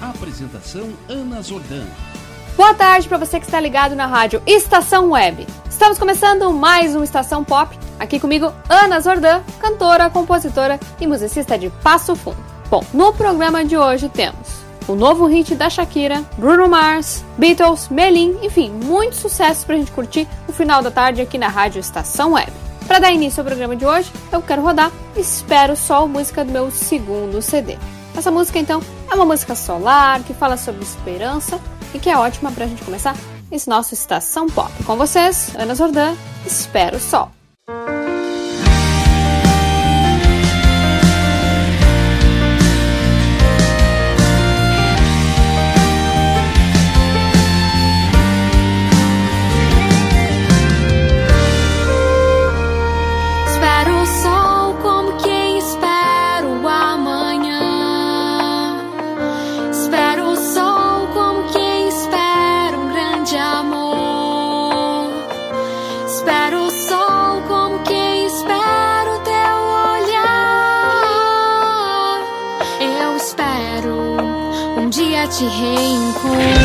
Apresentação Ana Zordan. Boa tarde para você que está ligado na rádio Estação Web. Estamos começando mais um Estação Pop. Aqui comigo, Ana Zordan, cantora, compositora e musicista de Passo Fundo. Bom, no programa de hoje temos o novo hit da Shakira, Bruno Mars, Beatles, Melin, enfim, muitos sucessos pra gente curtir no final da tarde aqui na rádio Estação Web. Para dar início ao programa de hoje, eu quero rodar Espero Sol, música do meu segundo CD. Essa música, então, é uma música solar que fala sobre esperança e que é ótima para a gente começar esse nosso Estação Pop. Com vocês, Ana Zordan, Espero Sol. Te reencontrar.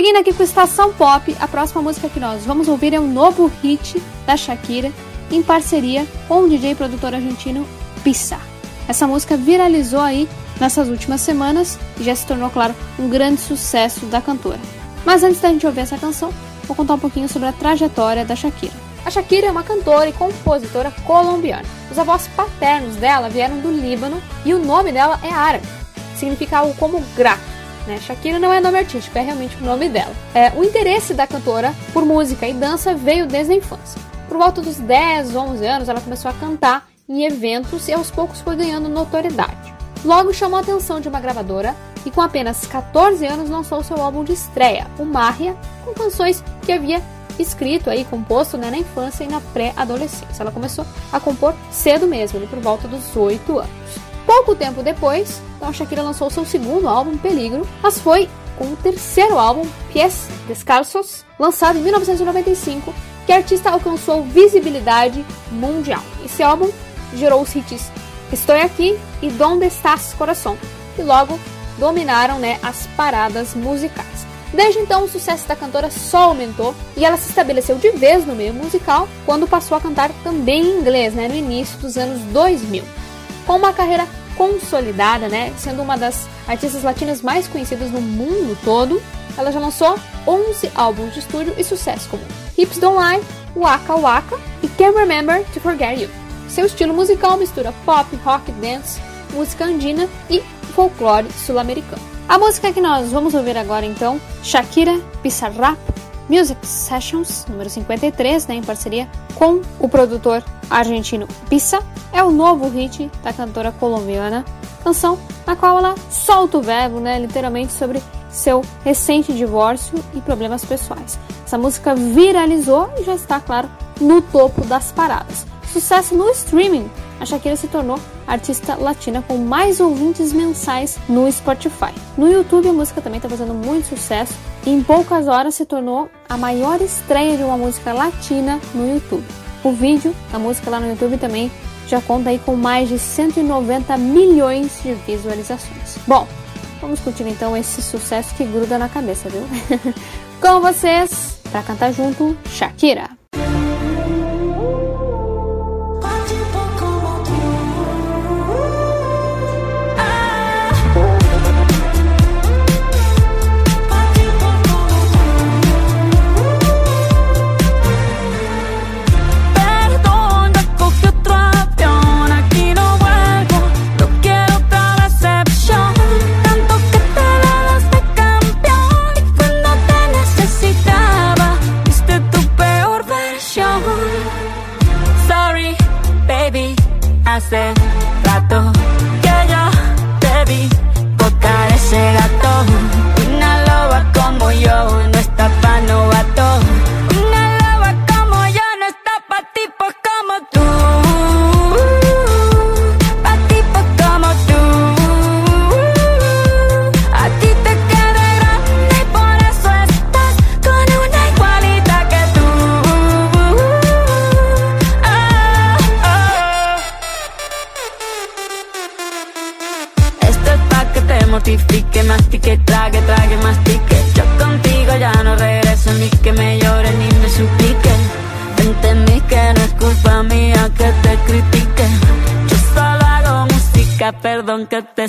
Seguindo aqui com Estação Pop, a próxima música que nós vamos ouvir é um novo hit da Shakira em parceria com o DJ produtor argentino Pissa. Essa música viralizou aí nessas últimas semanas e já se tornou, claro, um grande sucesso da cantora. Mas antes da gente ouvir essa canção, vou contar um pouquinho sobre a trajetória da Shakira. A Shakira é uma cantora e compositora colombiana. Os avós paternos dela vieram do Líbano e o nome dela é árabe. Significa algo como grato. Né? Shakira não é nome artístico, é realmente o nome dela. É, o interesse da cantora por música e dança veio desde a infância. Por volta dos 10, 11 anos, ela começou a cantar em eventos e aos poucos foi ganhando notoriedade. Logo chamou a atenção de uma gravadora e com apenas 14 anos lançou seu álbum de estreia, o Marria, com canções que havia escrito aí, composto né, na infância e na pré-adolescência. Ela começou a compor cedo mesmo, por volta dos 8 anos. Pouco tempo depois, então, Shakira lançou seu segundo álbum, Peligro, mas foi com o terceiro álbum, Pies Descalços, lançado em 1995, que a artista alcançou visibilidade mundial. Esse álbum gerou os hits Estou Aqui e Donde Estás Coração, que logo dominaram né, as paradas musicais. Desde então, o sucesso da cantora só aumentou e ela se estabeleceu de vez no meio musical quando passou a cantar também em inglês, né, no início dos anos 2000. Com uma carreira consolidada, né, sendo uma das artistas latinas mais conhecidas no mundo todo, ela já lançou 11 álbuns de estúdio e sucesso como Hips Don't Lie, Waka Waka e Can't Remember to Forget You. Seu estilo musical mistura pop, rock, dance, música andina e folclore sul-americano. A música que nós vamos ouvir agora então, Shakira Pissarrap Music Sessions, número 53, né, em parceria com o produtor argentino Pissa, é o novo hit da cantora colombiana, canção na qual ela solta o verbo, né, literalmente sobre seu recente divórcio e problemas pessoais. Essa música viralizou e já está, claro, no topo das paradas. Sucesso no streaming, a Shakira se tornou a artista latina com mais ouvintes mensais no Spotify. No YouTube, a música também está fazendo muito sucesso e em poucas horas se tornou a maior estreia de uma música latina no YouTube. O vídeo, a música lá no YouTube também já conta aí com mais de 190 milhões de visualizações. Bom, vamos curtir então esse sucesso que gruda na cabeça, viu? com vocês, para cantar junto, Shakira. Sorry, baby, I said te,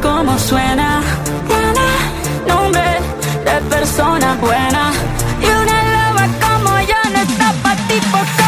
como suena. Tiene nombre de persona buena. Y una loba como yo no está pa' tipo como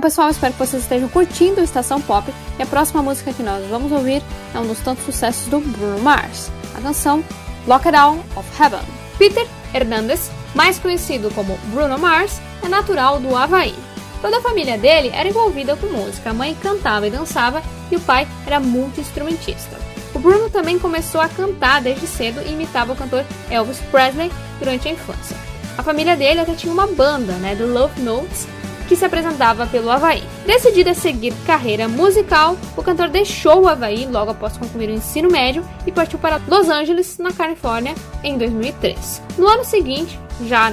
Bom, pessoal, espero que vocês estejam curtindo o Estação Pop. E a próxima música que nós vamos ouvir é um dos tantos sucessos do Bruno Mars, a canção Lockdown of Heaven. Peter Hernandez, mais conhecido como Bruno Mars, é natural do Havaí. Toda a família dele era envolvida com música, a mãe cantava e dançava e o pai era multi-instrumentista. O Bruno também começou a cantar desde cedo e imitava o cantor Elvis Presley durante a infância. A família dele até tinha uma banda, né, do Love Notes, que se apresentava pelo Havaí. Decidido a seguir carreira musical, o cantor deixou o Havaí logo após concluir o ensino médio e partiu para Los Angeles, na Califórnia, em 2003. No ano seguinte, já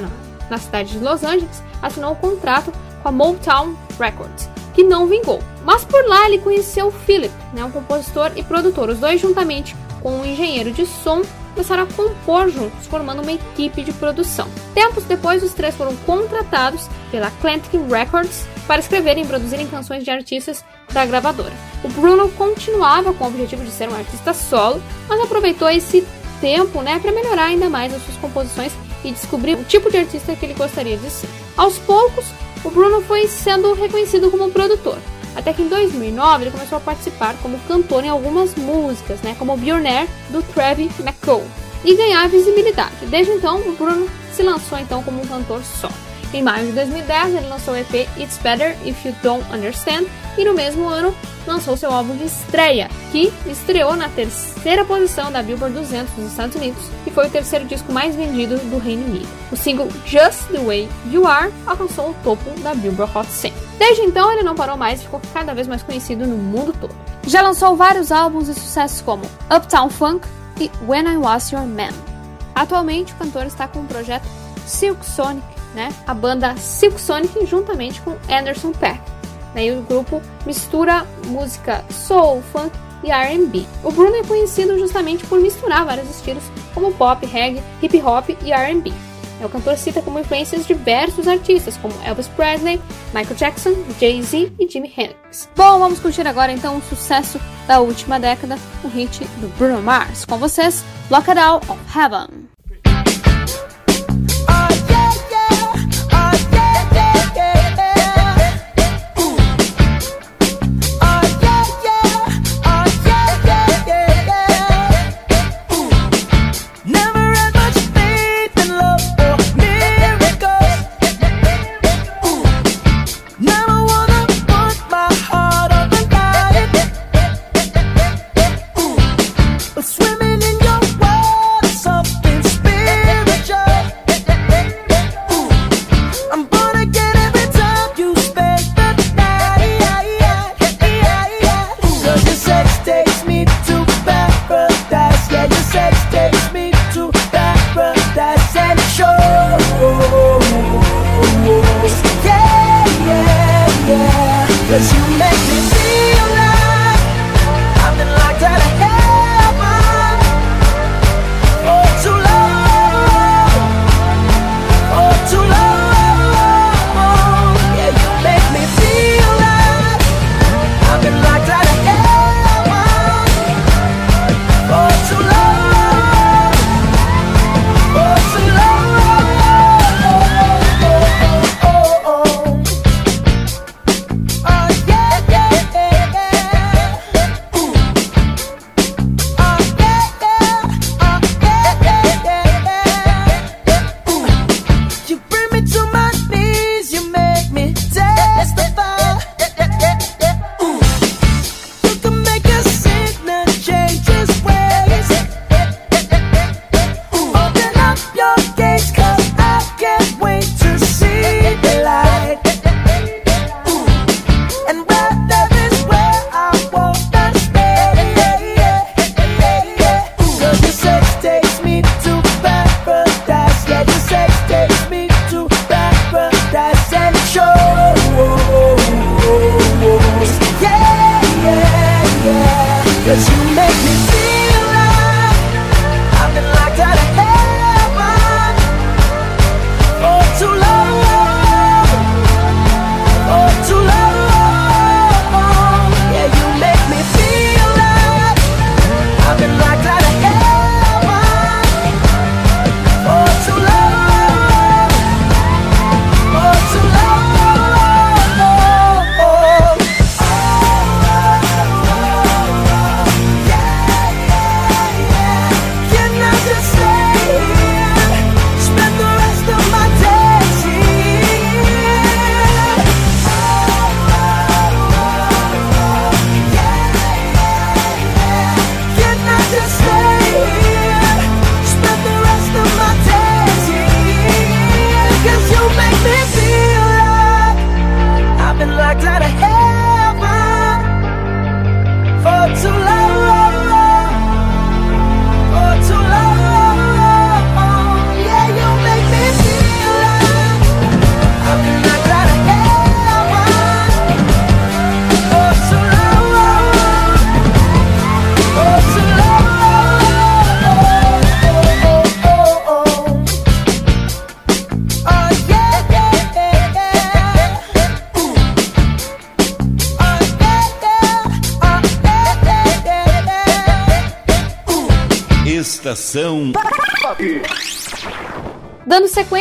na, cidade de Los Angeles, assinou um contrato com a Motown Records, que não vingou. Mas por lá ele conheceu Philip, né, um compositor e produtor. Os dois, juntamente com um engenheiro de som, começaram a compor juntos, formando uma equipe de produção. Tempos depois, os três foram contratados pela Atlantic Records para escreverem e produzirem canções de artistas da gravadora. O Bruno continuava com o objetivo de ser um artista solo, mas aproveitou esse tempo né, para melhorar ainda mais as suas composições e descobrir o tipo de artista que ele gostaria de ser. Aos poucos, o Bruno foi sendo reconhecido como produtor. Até que em 2009 ele começou a participar como cantor em algumas músicas, né, como Billionaire do Travis McCall, e ganhar visibilidade. Desde então, o Bruno se lançou então como um cantor só. Em maio de 2010, ele lançou o EP It's Better If You Don't Understand e no mesmo ano lançou seu álbum de estreia, que estreou na terceira posição da Billboard 200 dos Estados Unidos e foi o terceiro disco mais vendido do Reino Unido. O single Just the Way You Are alcançou o topo da Billboard Hot 100. Desde então, ele não parou mais e ficou cada vez mais conhecido no mundo todo. Já lançou vários álbuns e sucessos como Uptown Funk e When I Was Your Man. Atualmente, o cantor está com o projeto Silk Sonic, né? A banda Silk Sonic juntamente com Anderson Paak. Daí o grupo mistura música soul, funk e R&B. O Bruno é conhecido justamente por misturar vários estilos como pop, reggae, hip hop e R&B. O cantor cita como influências diversos artistas como Elvis Presley, Michael Jackson, Jay-Z e Jimi Hendrix. Bom, vamos curtir agora então um sucesso da última década, o hit do Bruno Mars. Com vocês, Lock It Out of Heaven.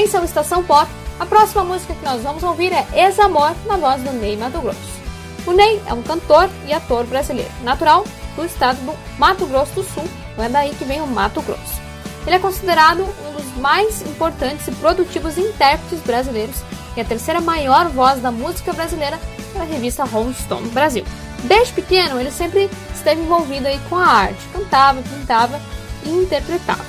Dando sequência ao Estação Pop, a próxima música que nós vamos ouvir é Ex-Amor, na voz do Ney Mato Grosso. O Ney é um cantor e ator brasileiro, natural do estado do Mato Grosso do Sul, não é daí que vem o Mato Grosso. Ele é considerado um dos mais importantes e produtivos intérpretes brasileiros e a terceira maior voz da música brasileira pela revista Rolling Stone Brasil. Desde pequeno, ele sempre esteve envolvido aí com a arte, cantava, pintava e interpretava.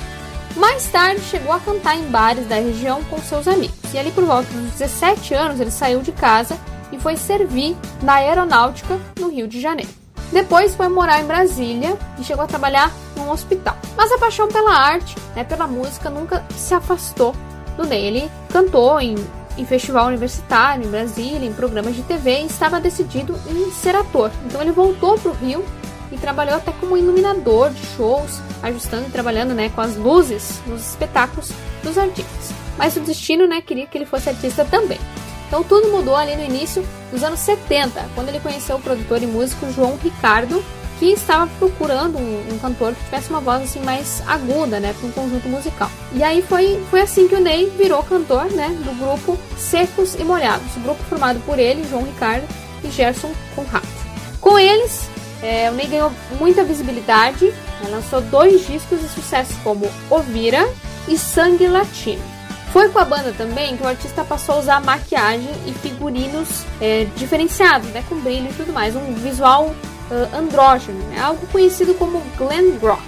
Mais tarde chegou a cantar em bares da região com seus amigos. E ali por volta dos 17 anos ele saiu de casa e foi servir na aeronáutica no Rio de Janeiro. Depois foi morar em Brasília e chegou a trabalhar num hospital. Mas a paixão pela arte, né, pela música, nunca se afastou do Ney. Ele cantou em, em festival universitário em Brasília, em programas de TV e estava decidido em ser ator. Então ele voltou para o Rio e trabalhou até como iluminador de shows, ajustando e trabalhando né, com as luzes nos espetáculos dos artistas. Mas o destino né, queria que ele fosse artista também. Então tudo mudou ali no início dos anos 70, quando ele conheceu o produtor e músico João Ricardo, que estava procurando um, um cantor que tivesse uma voz assim mais aguda, né, para um conjunto musical. E aí foi, foi assim que o Ney virou cantor, né, do grupo Secos e Molhados, grupo formado por ele, João Ricardo e Gerson Conrado. Com eles, é, o Ney ganhou muita visibilidade, né, lançou dois discos de sucesso como Ovira e Sangue Latino. Foi com a banda também que o artista passou a usar maquiagem e figurinos é, diferenciados, né, com brilho e tudo mais, um visual uh, andrógeno, né, algo conhecido como glam rock.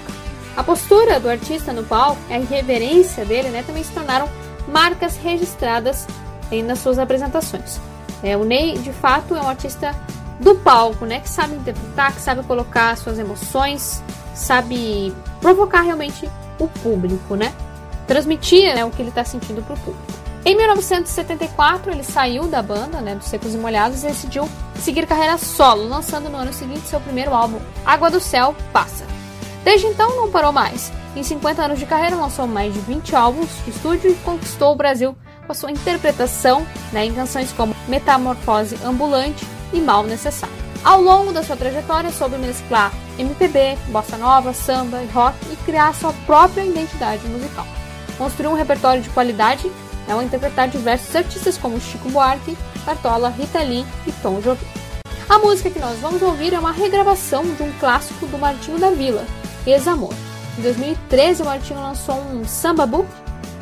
A postura do artista no palco e a irreverência dele né, também se tornaram marcas registradas eh, nas suas apresentações. É, o Ney, de fato, é um artista do palco, né, que sabe interpretar, que sabe colocar suas emoções, sabe provocar realmente o público, né? Transmitir né, o que ele está sentindo para o público. Em 1974, ele saiu da banda, né, dos Secos e Molhados, e decidiu seguir carreira solo, lançando no ano seguinte seu primeiro álbum, Água do Céu Passa. Desde então, não parou mais. Em 50 anos de carreira, lançou mais de 20 álbuns de estúdio e conquistou o Brasil com a sua interpretação né, em canções como Metamorfose Ambulante e Mal Necessário. Ao longo da sua trajetória, soube mesclar MPB, bossa nova, samba e rock e criar sua própria identidade musical. Construiu um repertório de qualidade ao interpretar diversos artistas como Chico Buarque, Cartola, Rita Lee e Tom Jobim. A música que nós vamos ouvir é uma regravação de um clássico do Martinho da Vila, Ex-Amor. Em 2013, o Martinho lançou um samba book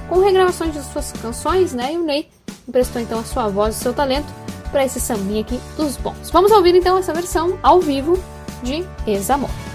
com regravações de suas canções, né? E o Ney emprestou então a sua voz e seu talento para esse sambinha aqui dos bons. Vamos ouvir então essa versão ao vivo de Ex-Amor.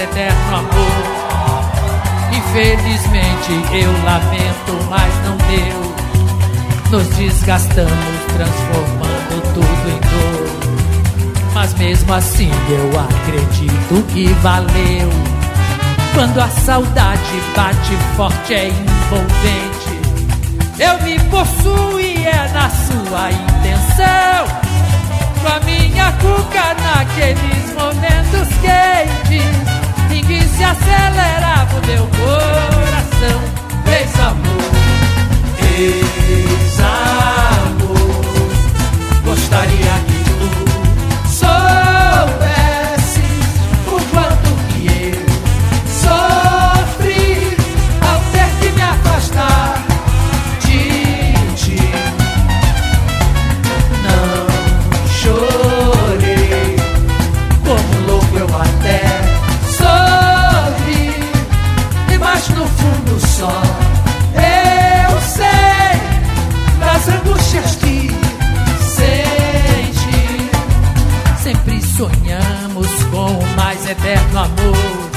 Eterno amor. Infelizmente eu lamento, mas não deu. Nos desgastamos, transformando tudo em dor. Mas mesmo assim eu acredito que valeu. Quando a saudade bate forte é envolvente. Eu me possuo e é na sua intenção. A minha cuca naqueles momentos quentes. Em que se acelerava o meu coração. Ex-amor, ex-amor Gostaria que eterno amor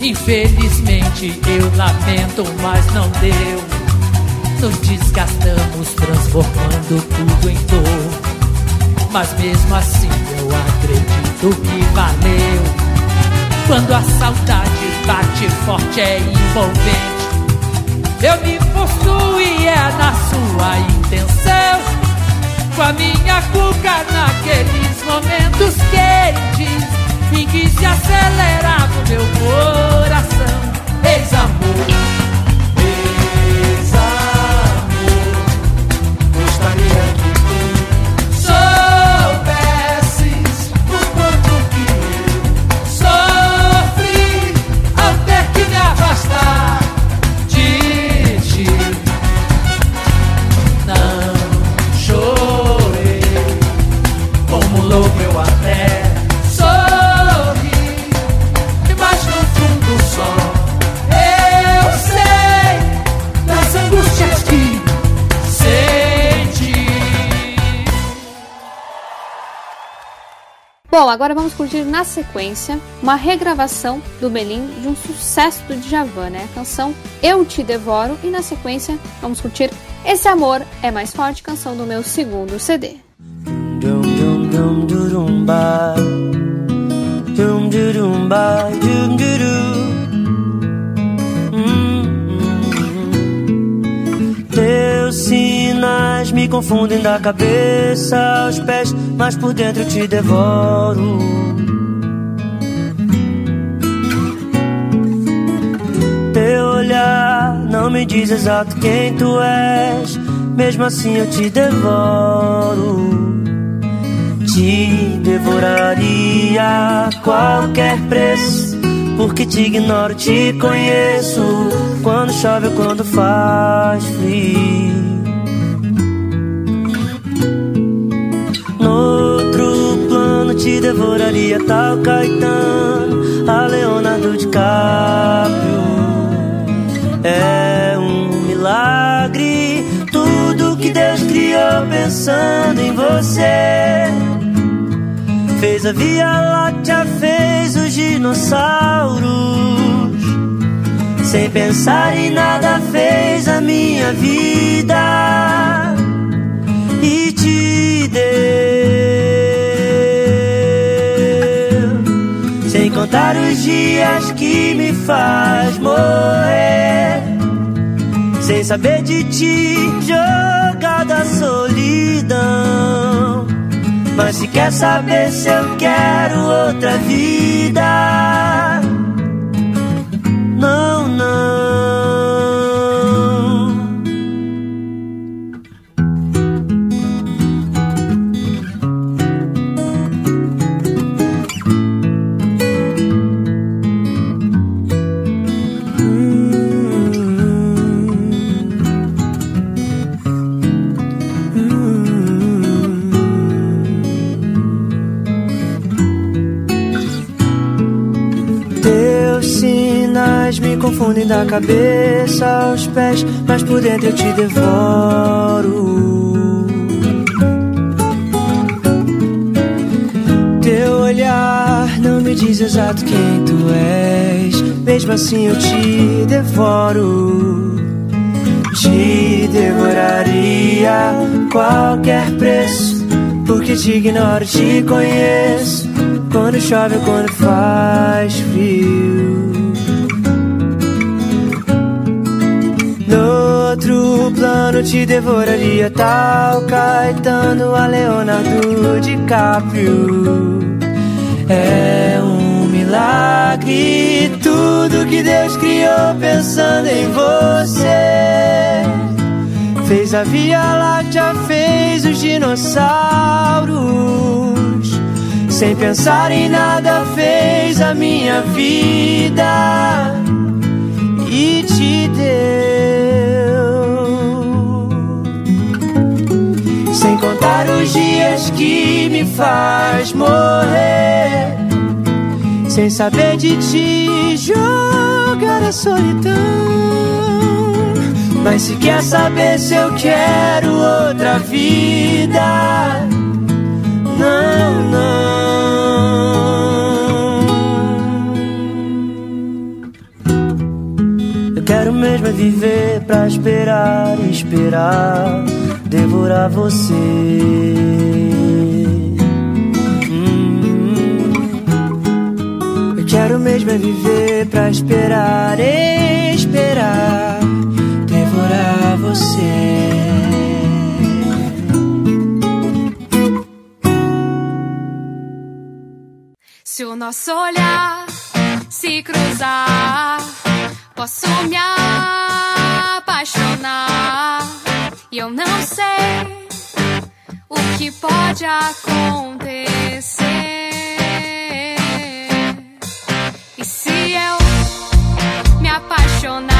Infelizmente eu lamento, mas não deu nos desgastamos, transformando tudo em dor. Mas mesmo assim eu acredito que valeu. Quando a saudade bate forte é envolvente. Eu me possuo e é na sua intenção. Com a minha cuca naqueles momentos quentes em que se acelerava o meu coração. Ex-amor. Agora vamos curtir na sequência uma regravação do Melim de um sucesso do Djavan, né? A canção Eu Te Devoro. E na sequência vamos curtir Esse Amor é Mais Forte, canção do meu segundo CD. Dum sinais me confundem da cabeça aos pés, mas por dentro te devoro. Teu olhar não me diz exato quem tu és, mesmo assim eu te devoro. Te devoraria a qualquer preço, porque te ignoro, te conheço. Quando chove ou quando faz frio. Te devoraria tal Caetano, a Leonardo DiCaprio. É um milagre tudo que Deus criou pensando em você. Fez a Via Láctea, fez os dinossauros. Sem pensar em nada, fez a minha vida e te deu. Contar os dias que me faz morrer. Sem saber de ti, jogada solidão. Mas se quer saber se eu quero outra vida, confundem da cabeça aos pés, mas por dentro eu te devoro. teu olhar não me diz exato quem tu és. Mesmo assim eu te devoro. Te devoraria qualquer preço. Porque te ignoro, te conheço. Quando chove quando faz frio. Outro plano te devoraria tal Caetano a Leonardo DiCaprio. É um milagre tudo que Deus criou pensando em você. Fez a Via Láctea, fez os dinossauros. Sem pensar em nada, fez a minha vida e te deu. Contar os dias que me faz morrer. Sem saber de ti jogar a solidão. Mas se quer saber se eu quero outra vida, não, não. Eu quero mesmo é viver pra esperar, esperar, devorar você. Hum. Eu quero mesmo é viver pra esperar, esperar, devorar você. Se o nosso olhar se cruzar, posso me apaixonar. E eu não sei o que pode acontecer. E se eu me apaixonar,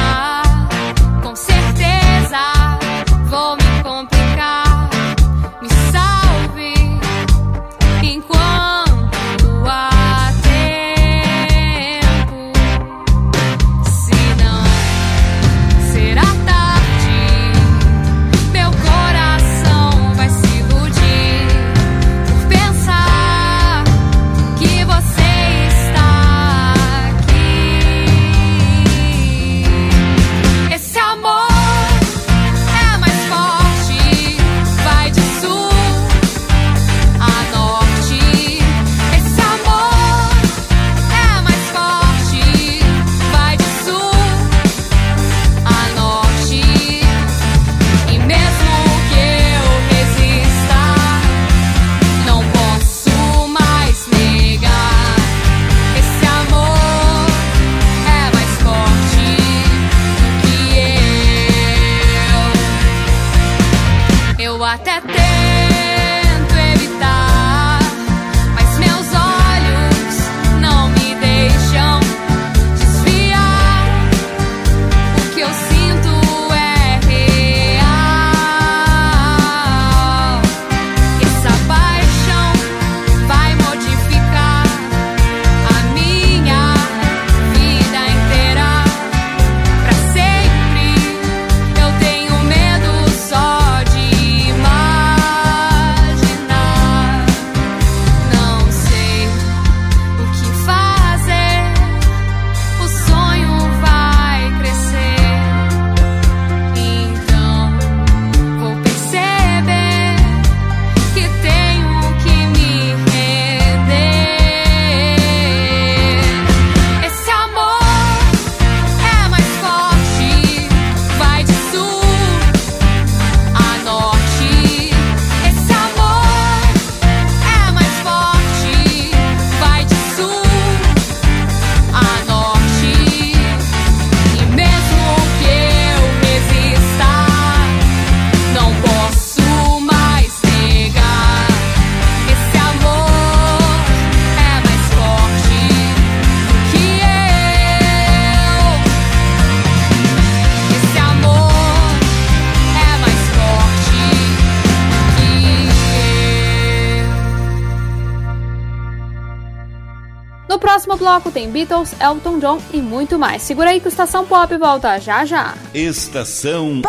No próximo bloco tem Beatles, Elton John e muito mais. Segura aí que o Estação Pop volta já já. Estação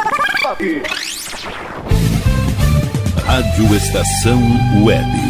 Rádio Estação Web.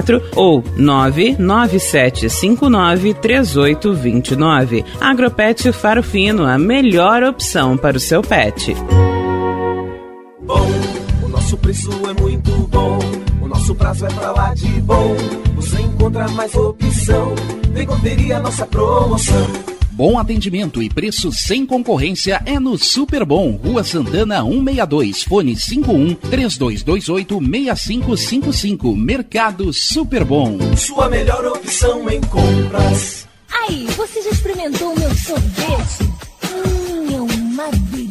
ou 997593829. Agropet Faro Fino, a melhor opção para o seu pet. Bom, o nosso preço é muito bom. O nosso prazo é pra lá de bom. Você encontra mais opção. Vem conferir a nossa promoção. Bom atendimento e preço sem concorrência é no Super Bom, Rua Santana 162, fone 51 3228 6555. Mercado Super Bom. Sua melhor opção em compras. Aí, você já experimentou o meu sorvete? Hum, é uma delícia!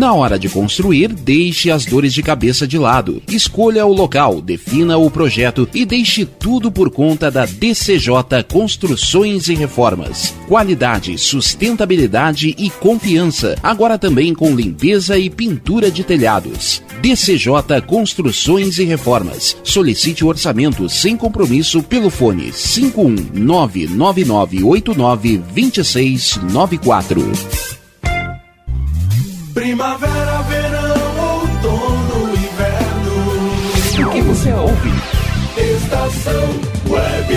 Na hora de construir, deixe as dores de cabeça de lado. Escolha o local, defina o projeto e deixe tudo por conta da DCJ Construções e Reformas. Qualidade, sustentabilidade e confiança. Agora também com limpeza e pintura de telhados. DCJ Construções e Reformas. Solicite o orçamento sem compromisso pelo fone 51999892694. Primavera, verão, outono, inverno. O que você ouve? Estação Web.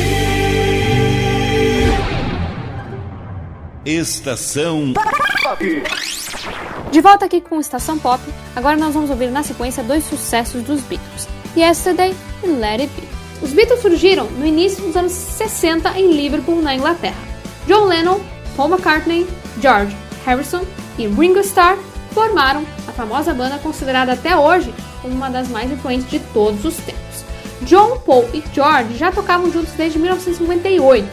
Estação De volta aqui com Estação Pop, agora nós vamos ouvir na sequência dois sucessos dos Beatles, Yesterday e Let It Be. Os Beatles surgiram no início dos anos 60 em Liverpool, na Inglaterra. John Lennon, Paul McCartney, George Harrison e Ringo Starr formaram a famosa banda considerada até hoje como uma das mais influentes de todos os tempos. John, Paul e George já tocavam juntos desde 1958,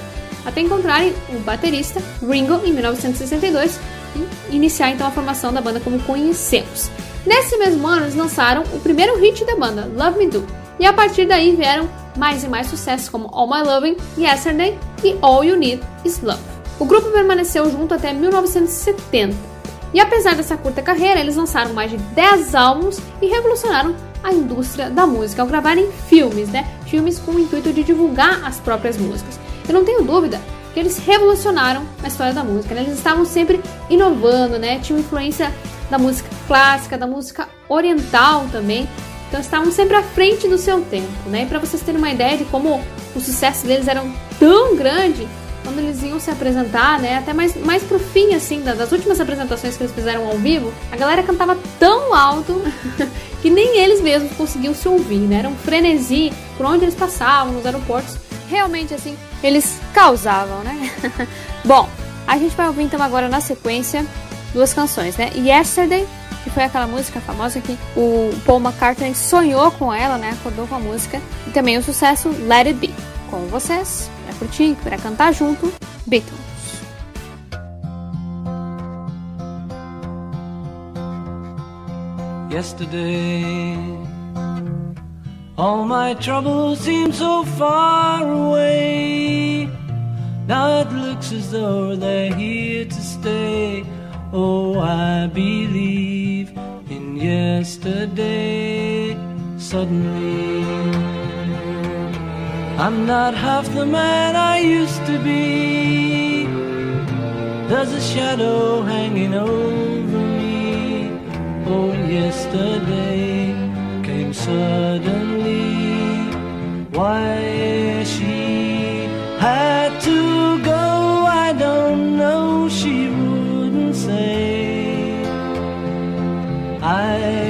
até encontrarem o baterista Ringo em 1962 e iniciar então a formação da banda como conhecemos. Nesse mesmo ano, eles lançaram o primeiro hit da banda, Love Me Do, e a partir daí vieram mais e mais sucessos como All My Loving, Yesterday e All You Need Is Love. O grupo permaneceu junto até 1970 e apesar dessa curta carreira, eles lançaram mais de 10 álbuns e revolucionaram a indústria da música ao gravarem filmes, né? Filmes com o intuito de divulgar as próprias músicas. Eu não tenho dúvida que eles revolucionaram a história da música, né? Eles estavam sempre inovando, né? Tinham influência da música clássica, da música oriental também. Então estavam sempre à frente do seu tempo, né? E para vocês terem uma ideia de como o sucesso deles era tão grande, quando eles iam se apresentar, né, até mais, mais pro fim, assim, das últimas apresentações que eles fizeram ao vivo, a galera cantava tão alto que nem eles mesmos conseguiam se ouvir, né, era um frenesi por onde eles passavam, nos aeroportos, realmente, assim, eles causavam, né. Bom, a gente vai ouvir então agora na sequência duas canções, né, Yesterday, que foi aquela música famosa que o Paul McCartney sonhou com ela, né, acordou com a música, e também o sucesso Let It Be. Com vocês, cantar junto. Yesterday, all my troubles seem so far away. Now it looks as though they're here to stay. Oh, I believe in yesterday. Suddenly, I'm not half the man I used to be. There's a shadow hanging over me. Oh, yesterday came suddenly. Why she had to go, I don't know. She wouldn't say. I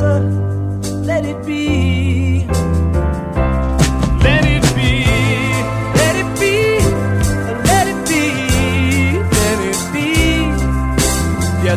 Let it be. Let it be, let it be, let it be, let it be. Yeah,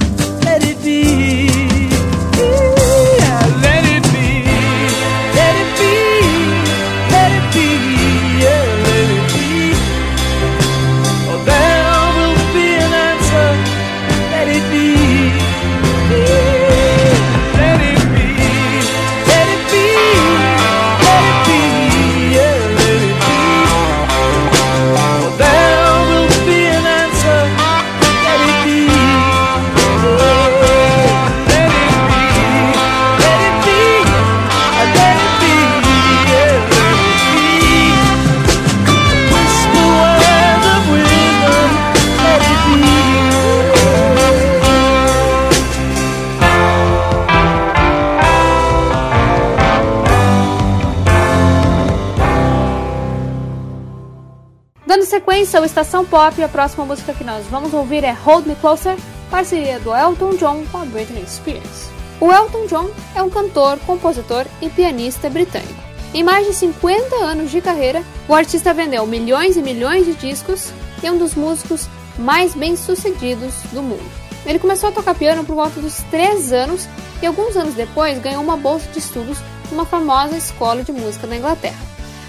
Sequência, o Estação Pop, a próxima música que nós vamos ouvir é Hold Me Closer, parceria do Elton John com a Britney Spears. O Elton John é um cantor, compositor e pianista britânico. Em mais de 50 anos de carreira, o artista vendeu milhões e milhões de discos e é um dos músicos mais bem-sucedidos do mundo. Ele começou a tocar piano por volta dos 3 anos e alguns anos depois ganhou uma bolsa de estudos numa famosa escola de música da Inglaterra.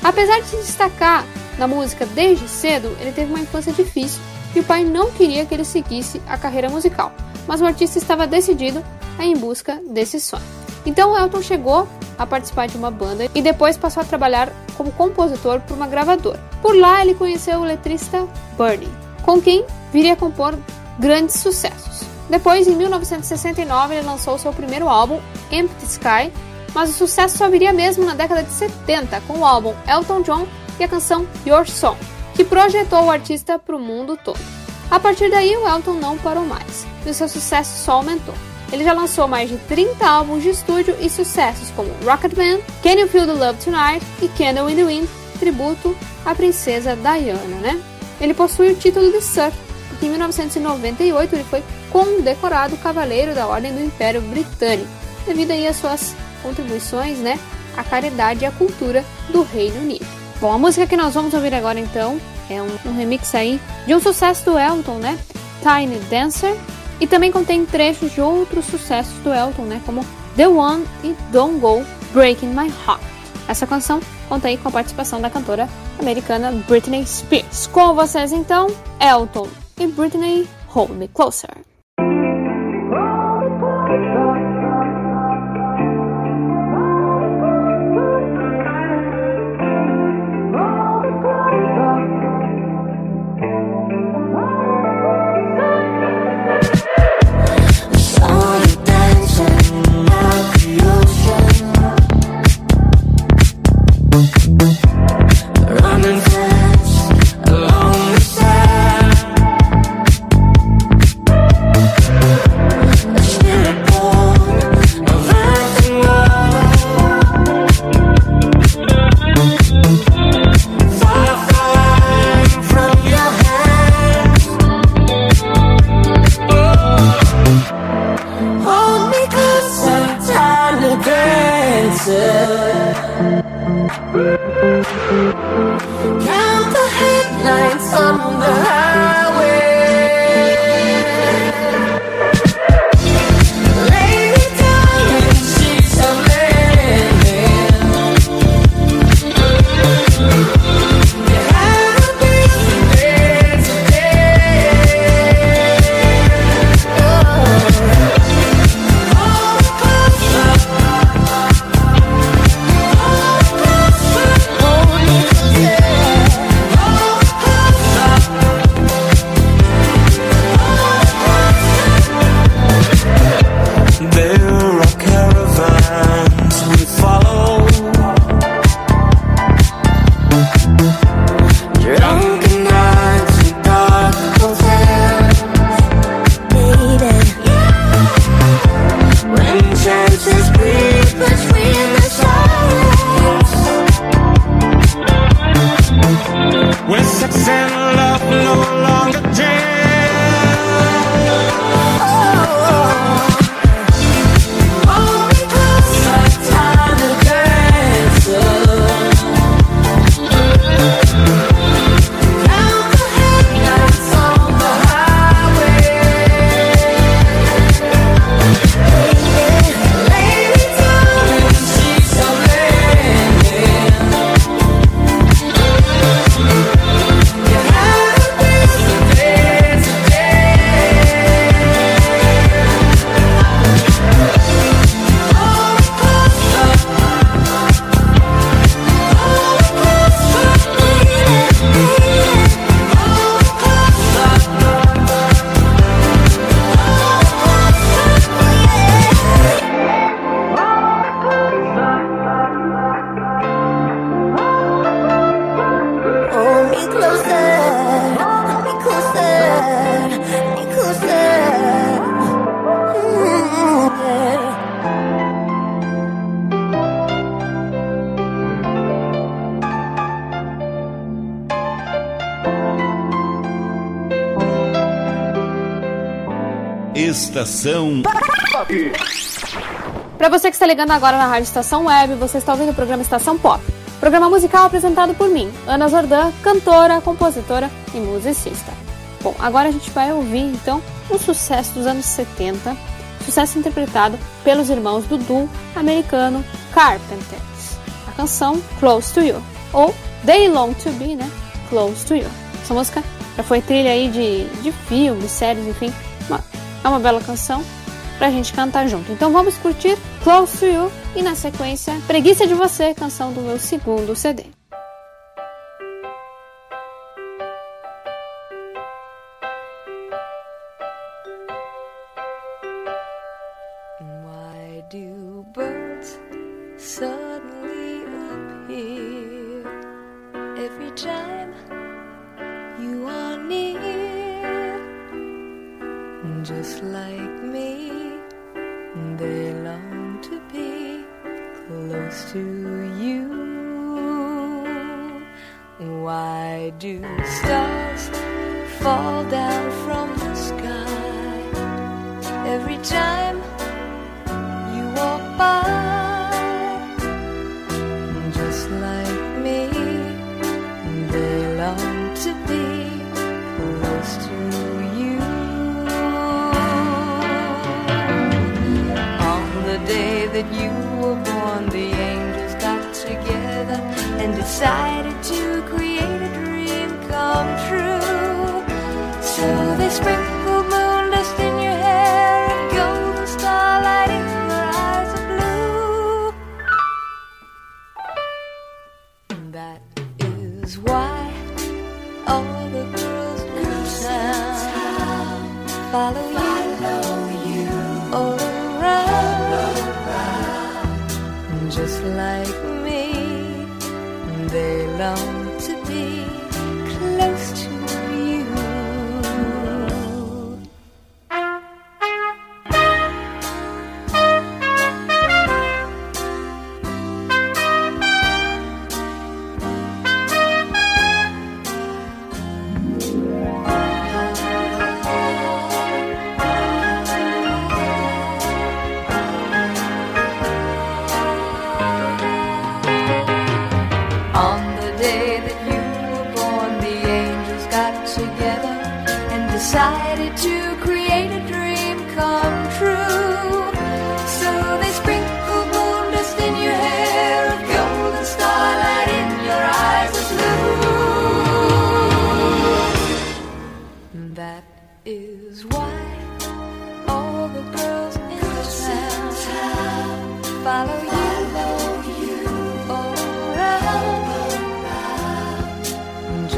Apesar de se destacar na música desde cedo, ele teve uma infância difícil e o pai não queria que ele seguisse a carreira musical, mas o artista estava decidido a ir em busca desse sonho. Então Elton chegou a participar de uma banda e depois passou a trabalhar como compositor por uma gravadora. Por lá ele conheceu o letrista Bernie, com quem viria a compor grandes sucessos. Depois, em 1969, ele lançou seu primeiro álbum, Empty Sky, mas o sucesso só viria mesmo na década de 70 com o álbum Elton John e a canção Your Song, que projetou o artista para o mundo todo. A partir daí, o Elton não parou mais e o seu sucesso só aumentou. Ele já lançou mais de 30 álbuns de estúdio e sucessos como Rocketman, Can You Feel the Love Tonight e Candle in the Wind, tributo à princesa Diana, né? Ele possui o título de Sir, porque em 1998 ele foi condecorado Cavaleiro da Ordem do Império Britânico, devido aí às suas contribuições, né, à caridade e à cultura do Reino Unido. Bom, a música que nós vamos ouvir agora então é um, um remix aí de um sucesso do Elton, né, Tiny Dancer, e também contém trechos de outros sucessos do Elton, né, como The One e Don't Go Breaking My Heart. Essa canção conta aí com a participação da cantora americana Britney Spears. Com vocês então, Elton e Britney Hold Me Closer. Estação Para você que está ligando agora na Rádio Estação Web, você está ouvindo o programa Estação Pop. Programa musical apresentado por mim, Ana Zordan, cantora, compositora e musicista. Bom, agora a gente vai ouvir então um sucesso dos anos 70, sucesso interpretado pelos irmãos do duo americano Carpenters. A canção Close to You, ou They Long to Be, né? Close to You. Essa música já foi trilha aí de, de filmes, séries, enfim. É uma bela canção pra gente cantar junto. Então vamos curtir Close to You e na sequência Preguiça de Você, canção do meu segundo CD.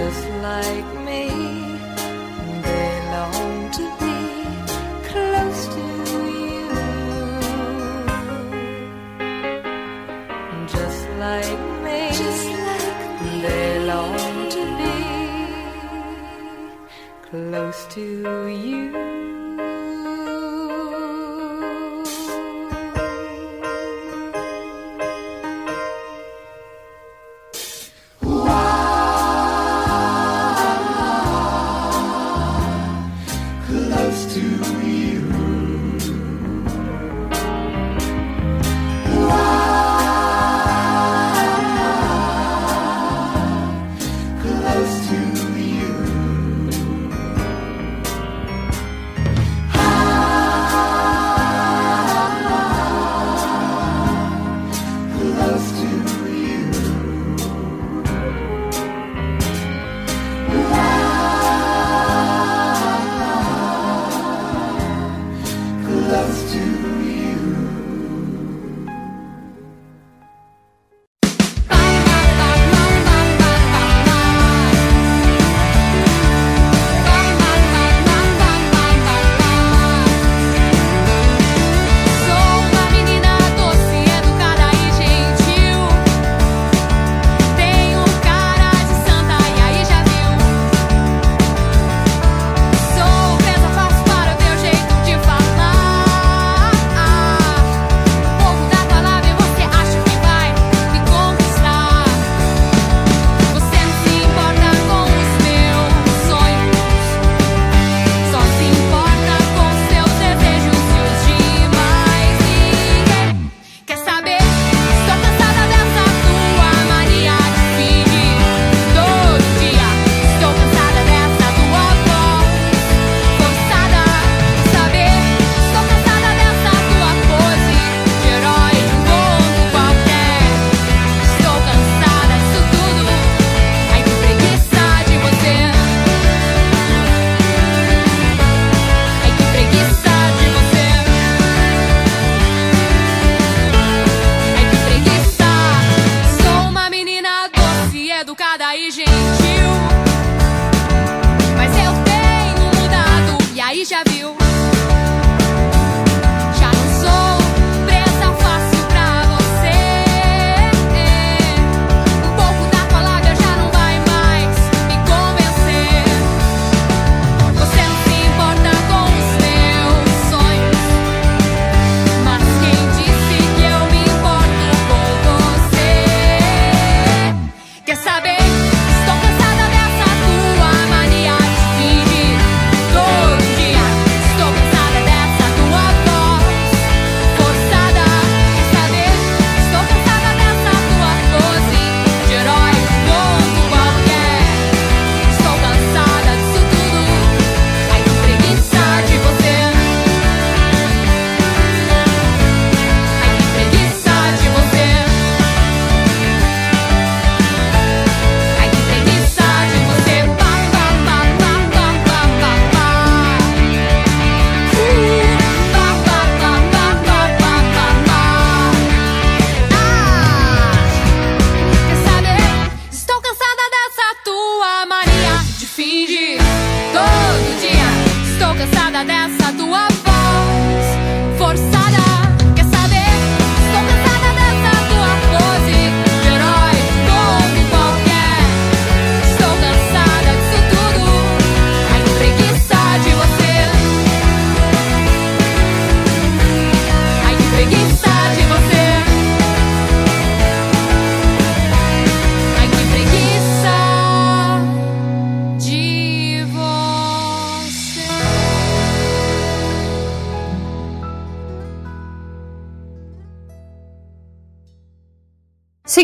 Just like me, they long to be close to you. Just like me, they long to be close to you.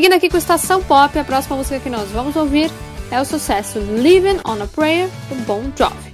Seguindo aqui com Estação Pop, a próxima música que nós vamos ouvir é o sucesso Living on a Prayer do Bon Jovi.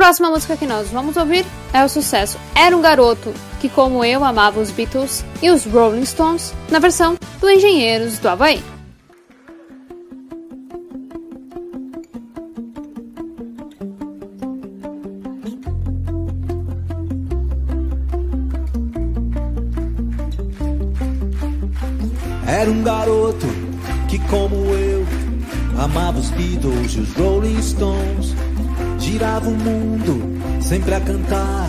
Próxima música que nós vamos ouvir é o sucesso Era um Garoto que, como eu, amava os Beatles e os Rolling Stones, na versão do Engenheiros do Havaí. Era um garoto que, como eu, amava os Beatles e os Rolling Stones. Girava o mundo sempre a cantar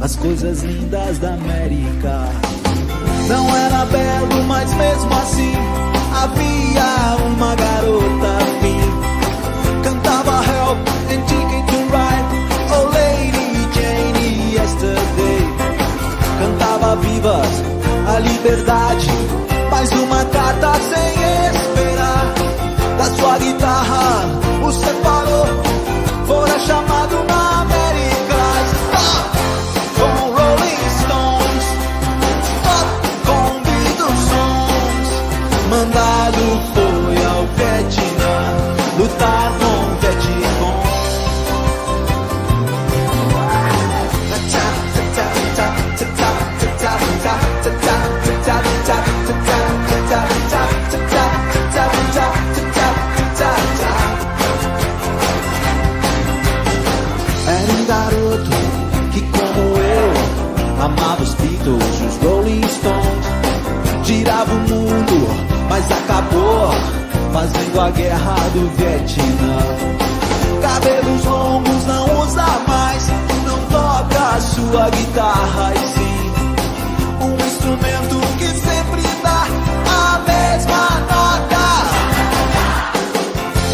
as coisas lindas da América. Não era belo, mas mesmo assim havia uma garota afim. Cantava Help and Ticket to Ride, Oh Lady Jane Yesterday. Cantava vivas a liberdade mais uma carta sem esperar. Da sua guitarra o separou, fazendo a guerra do Vietnã. Cabelos longos não usa mais, não toca sua guitarra e sim um instrumento que sempre dá a mesma nota.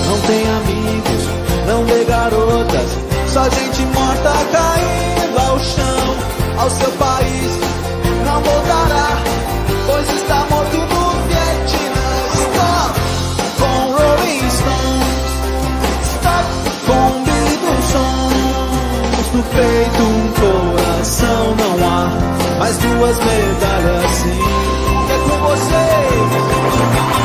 Não tem amigos, não vê garotas, só gente morta caindo ao chão. Ao seu país não voltará, pois está morto com Rolling Stones, stop com Beatles Songs. No peito um coração não há, mais duas medalhas sim. É com você.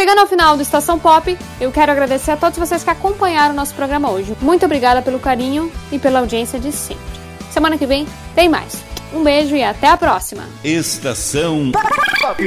Chegando ao final do Estação Pop, eu quero agradecer a todos vocês que acompanharam o nosso programa hoje. Muito obrigada pelo carinho e pela audiência de sempre. Semana que vem tem mais. Um beijo e até a próxima. Estação Pop.